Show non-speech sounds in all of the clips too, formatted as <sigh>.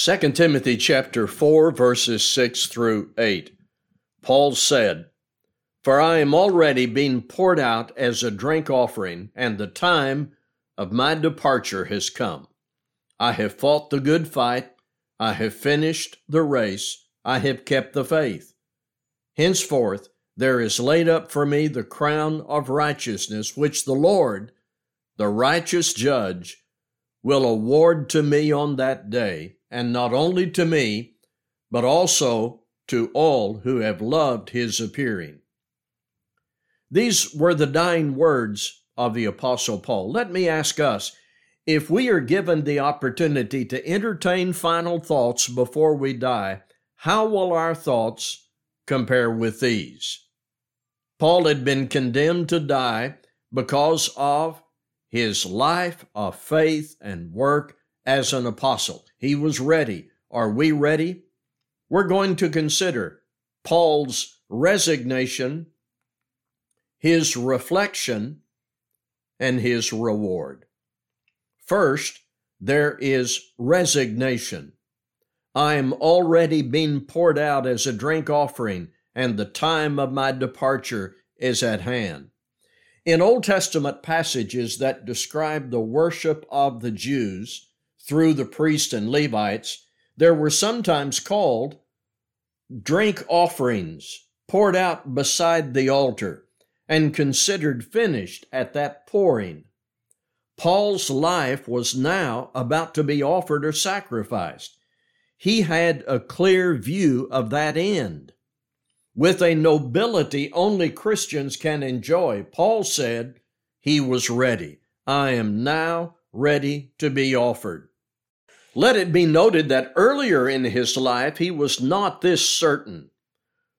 2 Timothy chapter 4 verses 6 through 8. Paul said, For I am already being poured out as a drink offering, and the time of my departure has come. I have fought the good fight, I have finished the race, I have kept the faith. Henceforth there is laid up for me the crown of righteousness, which the Lord, the righteous judge, will award to me on that day and not only to me, but also to all who have loved his appearing. These were the dying words of the Apostle Paul. Let me ask us if we are given the opportunity to entertain final thoughts before we die, how will our thoughts compare with these? Paul had been condemned to die because of his life of faith and work as an apostle. He was ready. Are we ready? We're going to consider Paul's resignation, his reflection, and his reward. First, there is resignation. I am already being poured out as a drink offering, and the time of my departure is at hand. In Old Testament passages that describe the worship of the Jews, through the priests and Levites, there were sometimes called drink offerings poured out beside the altar and considered finished at that pouring. Paul's life was now about to be offered or sacrificed. He had a clear view of that end. With a nobility only Christians can enjoy, Paul said he was ready. I am now ready to be offered. Let it be noted that earlier in his life he was not this certain.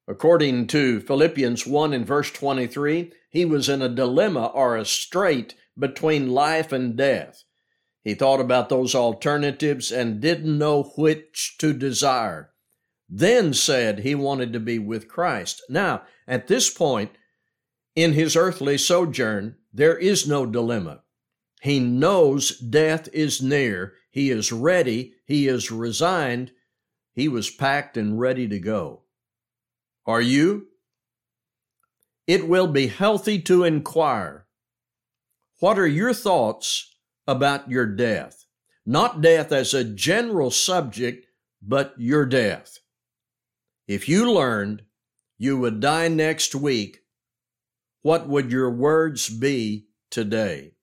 According to Philippians 1 and verse 23, he was in a dilemma or a strait between life and death. He thought about those alternatives and didn't know which to desire. Then said he wanted to be with Christ. Now, at this point in his earthly sojourn, there is no dilemma. He knows death is near he is ready. He is resigned. He was packed and ready to go. Are you? It will be healthy to inquire what are your thoughts about your death? Not death as a general subject, but your death. If you learned you would die next week, what would your words be today?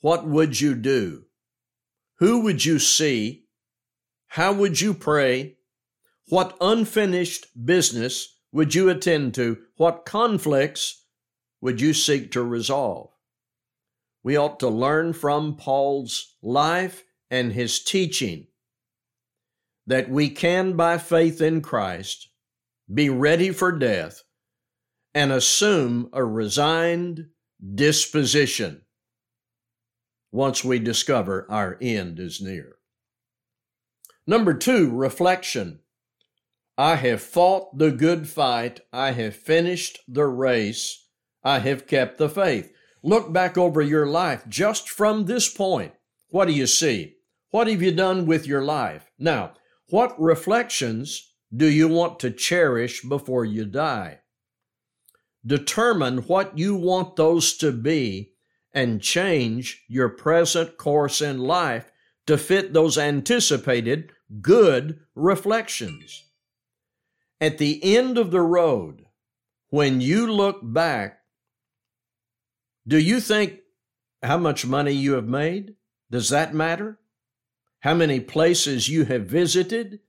What would you do? Who would you see? How would you pray? What unfinished business would you attend to? What conflicts would you seek to resolve? We ought to learn from Paul's life and his teaching that we can, by faith in Christ, be ready for death and assume a resigned disposition once we discover our end is near. Number two, reflection. I have fought the good fight. I have finished the race. I have kept the faith. Look back over your life just from this point. What do you see? What have you done with your life? Now, what reflections do you want to cherish before you die? Determine what you want those to be and change your present course in life to fit those anticipated good reflections. At the end of the road, when you look back, do you think how much money you have made? Does that matter? How many places you have visited?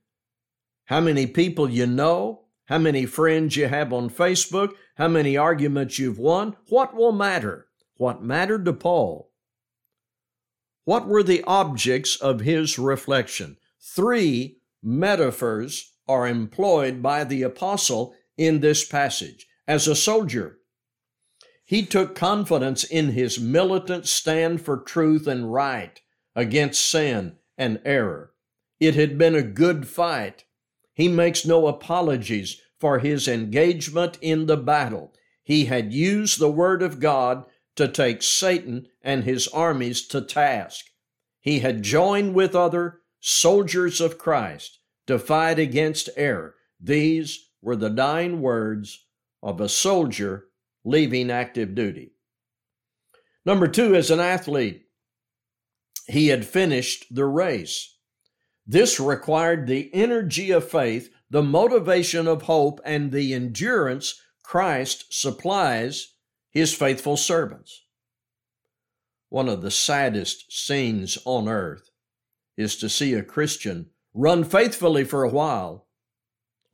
How many people you know? How many friends you have on Facebook? How many arguments you've won? What will matter? What mattered to Paul. What were the objects of his reflection? Three metaphors are employed by the apostle in this passage. As a soldier, he took confidence in his militant stand for truth and right against sin and error. It had been a good fight. He makes no apologies for his engagement in the battle. He had used the Word of God to take Satan and his armies to task. He had joined with other soldiers of Christ to fight against error. These were the dying words of a soldier leaving active duty. Number two, as an athlete, he had finished the race. This required the energy of faith, the motivation of hope, and the endurance Christ supplies his faithful servants. One of the saddest scenes on earth is to see a Christian run faithfully for a while,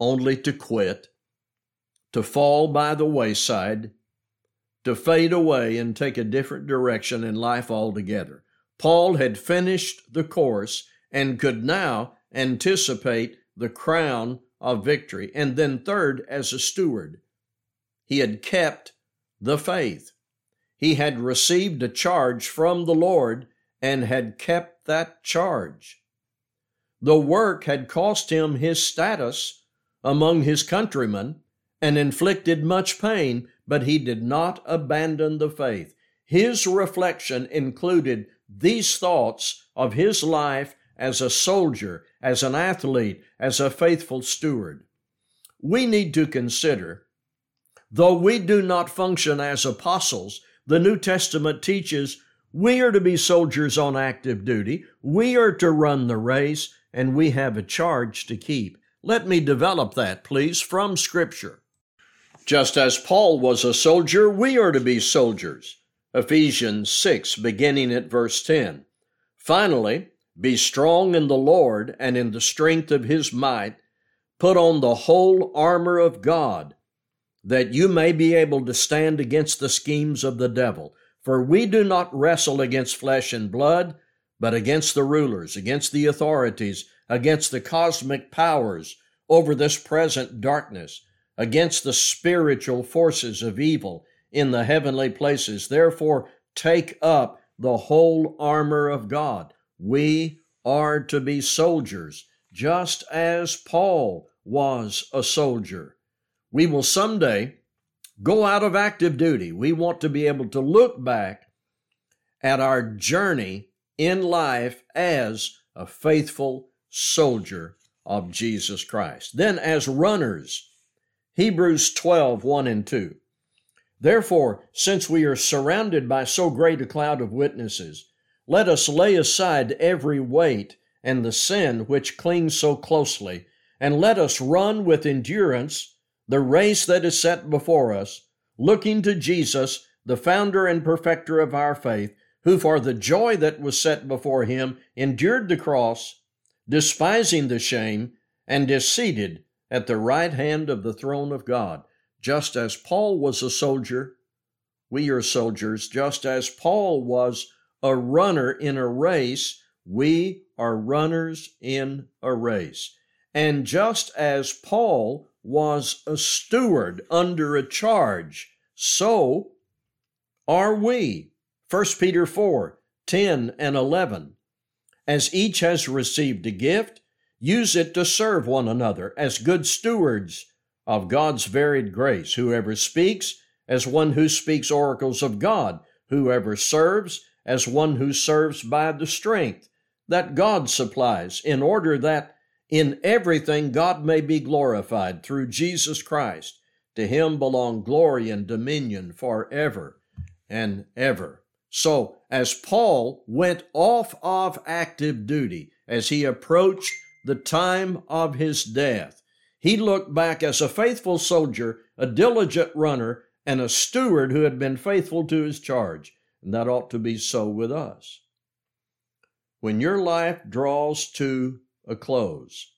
only to quit, to fall by the wayside, to fade away and take a different direction in life altogether. Paul had finished the course and could now anticipate the crown of victory. And then, third, as a steward, he had kept the faith. He had received a charge from the Lord and had kept that charge. The work had cost him his status among his countrymen and inflicted much pain, but he did not abandon the faith. His reflection included these thoughts of his life as a soldier, as an athlete, as a faithful steward. We need to consider, though we do not function as apostles, the New Testament teaches we are to be soldiers on active duty, we are to run the race, and we have a charge to keep. Let me develop that, please, from Scripture. Just as Paul was a soldier, we are to be soldiers. Ephesians 6, beginning at verse 10. Finally, be strong in the Lord and in the strength of his might. Put on the whole armor of God, that you may be able to stand against the schemes of the devil. For we do not wrestle against flesh and blood, but against the rulers, against the authorities, against the cosmic powers over this present darkness, against the spiritual forces of evil in the heavenly places. Therefore, take up the whole armor of God. We are to be soldiers, just as Paul was a soldier. We will someday go out of active duty. We want to be able to look back at our journey in life as a faithful soldier of Jesus Christ. Then, as runners, Hebrews 12 1 and 2. Therefore, since we are surrounded by so great a cloud of witnesses, let us lay aside every weight and the sin which clings so closely, and let us run with endurance the race that is set before us, looking to Jesus, the founder and perfecter of our faith, who for the joy that was set before him endured the cross, despising the shame, and is seated at the right hand of the throne of God. Just as Paul was a soldier, we are soldiers. Just as Paul was a runner in a race, we are runners in a race. And just as Paul was a steward under a charge, so are we. 1 Peter 4 10 and 11. As each has received a gift, use it to serve one another as good stewards of God's varied grace. Whoever speaks, as one who speaks oracles of God. Whoever serves, as one who serves by the strength that God supplies, in order that in everything God may be glorified through Jesus Christ. To him belong glory and dominion forever and ever. So, as Paul went off of active duty, as he approached the time of his death, he looked back as a faithful soldier, a diligent runner, and a steward who had been faithful to his charge. And that ought to be so with us. When your life draws to a close,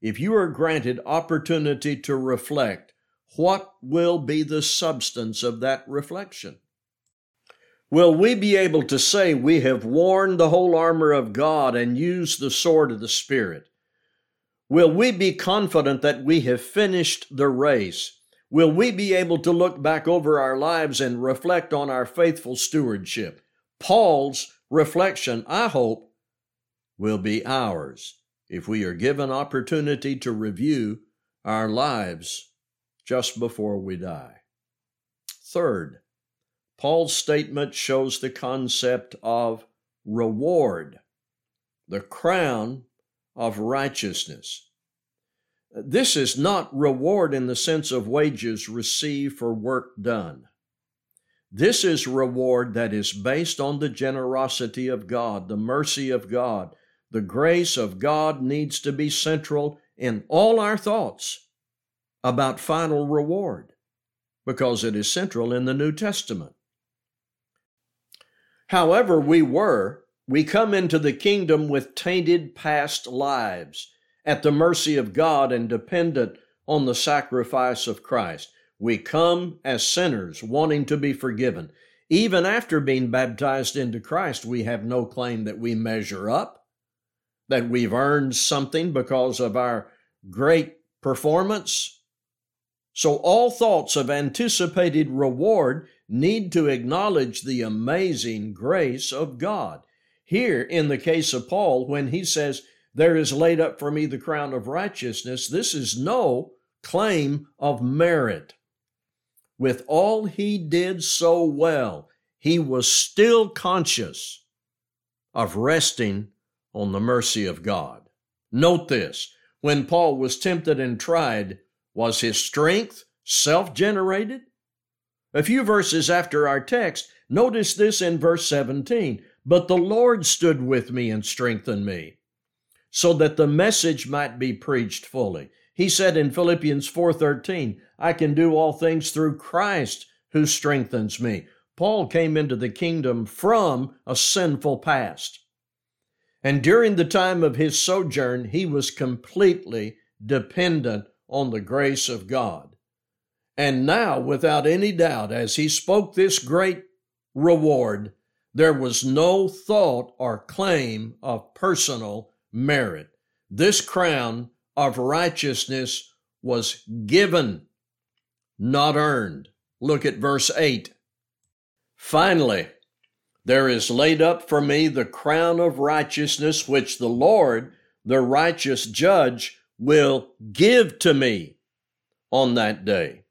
if you are granted opportunity to reflect, what will be the substance of that reflection? Will we be able to say we have worn the whole armor of God and used the sword of the Spirit? Will we be confident that we have finished the race? Will we be able to look back over our lives and reflect on our faithful stewardship? Paul's reflection, I hope, will be ours if we are given opportunity to review our lives just before we die. Third, Paul's statement shows the concept of reward. The crown of righteousness. This is not reward in the sense of wages received for work done. This is reward that is based on the generosity of God, the mercy of God. The grace of God needs to be central in all our thoughts about final reward because it is central in the New Testament. However, we were, we come into the kingdom with tainted past lives at the mercy of God and dependent on the sacrifice of Christ. We come as sinners wanting to be forgiven. Even after being baptized into Christ, we have no claim that we measure up, that we've earned something because of our great performance. So all thoughts of anticipated reward need to acknowledge the amazing grace of God. Here, in the case of Paul, when he says, There is laid up for me the crown of righteousness, this is no claim of merit. With all he did so well, he was still conscious of resting on the mercy of God. Note this when Paul was tempted and tried, was his strength self generated? A few verses after our text, notice this in verse 17 But the Lord stood with me and strengthened me, so that the message might be preached fully. He said in Philippians 4:13, I can do all things through Christ who strengthens me. Paul came into the kingdom from a sinful past. And during the time of his sojourn, he was completely dependent on the grace of God. And now, without any doubt, as he spoke this great reward, there was no thought or claim of personal merit. This crown of righteousness was given, not earned. Look at verse 8. Finally, there is laid up for me the crown of righteousness, which the Lord, the righteous judge, will give to me on that day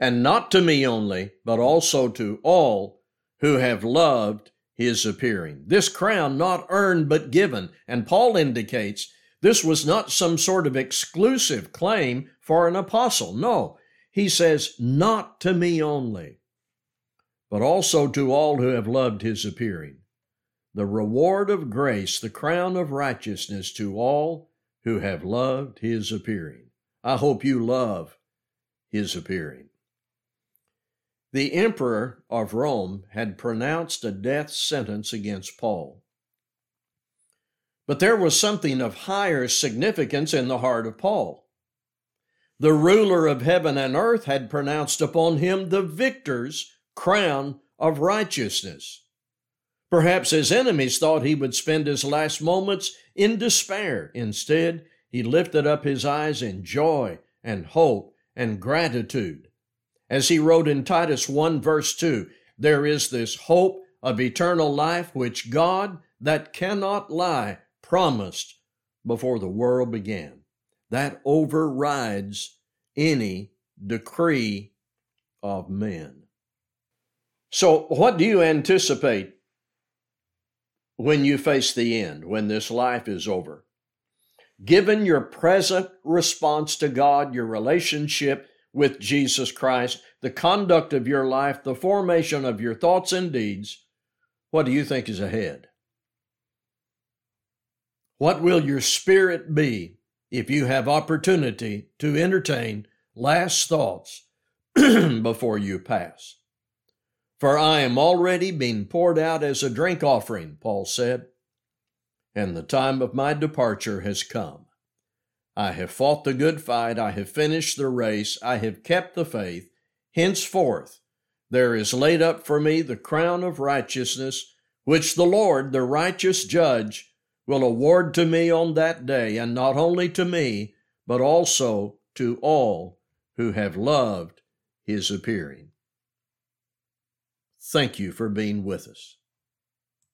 and not to me only, but also to all who have loved his appearing. This crown not earned but given, and Paul indicates this was not some sort of exclusive claim for an apostle. No, he says, not to me only, but also to all who have loved his appearing. The reward of grace, the crown of righteousness to all who have loved his appearing. I hope you love his appearing. The emperor of Rome had pronounced a death sentence against Paul. But there was something of higher significance in the heart of Paul. The ruler of heaven and earth had pronounced upon him the victor's crown of righteousness. Perhaps his enemies thought he would spend his last moments in despair. Instead, he lifted up his eyes in joy and hope and gratitude as he wrote in Titus 1, verse 2, there is this hope of eternal life which God, that cannot lie, promised before the world began. That overrides any decree of men. So, what do you anticipate when you face the end, when this life is over? Given your present response to God, your relationship with Jesus Christ, the conduct of your life, the formation of your thoughts and deeds, what do you think is ahead? What will your spirit be if you have opportunity to entertain last thoughts <clears throat> before you pass? For I am already being poured out as a drink offering, Paul said, and the time of my departure has come. I have fought the good fight, I have finished the race, I have kept the faith. Henceforth, there is laid up for me the crown of righteousness, which the Lord, the righteous judge, will award to me on that day, and not only to me, but also to all who have loved his appearing. Thank you for being with us.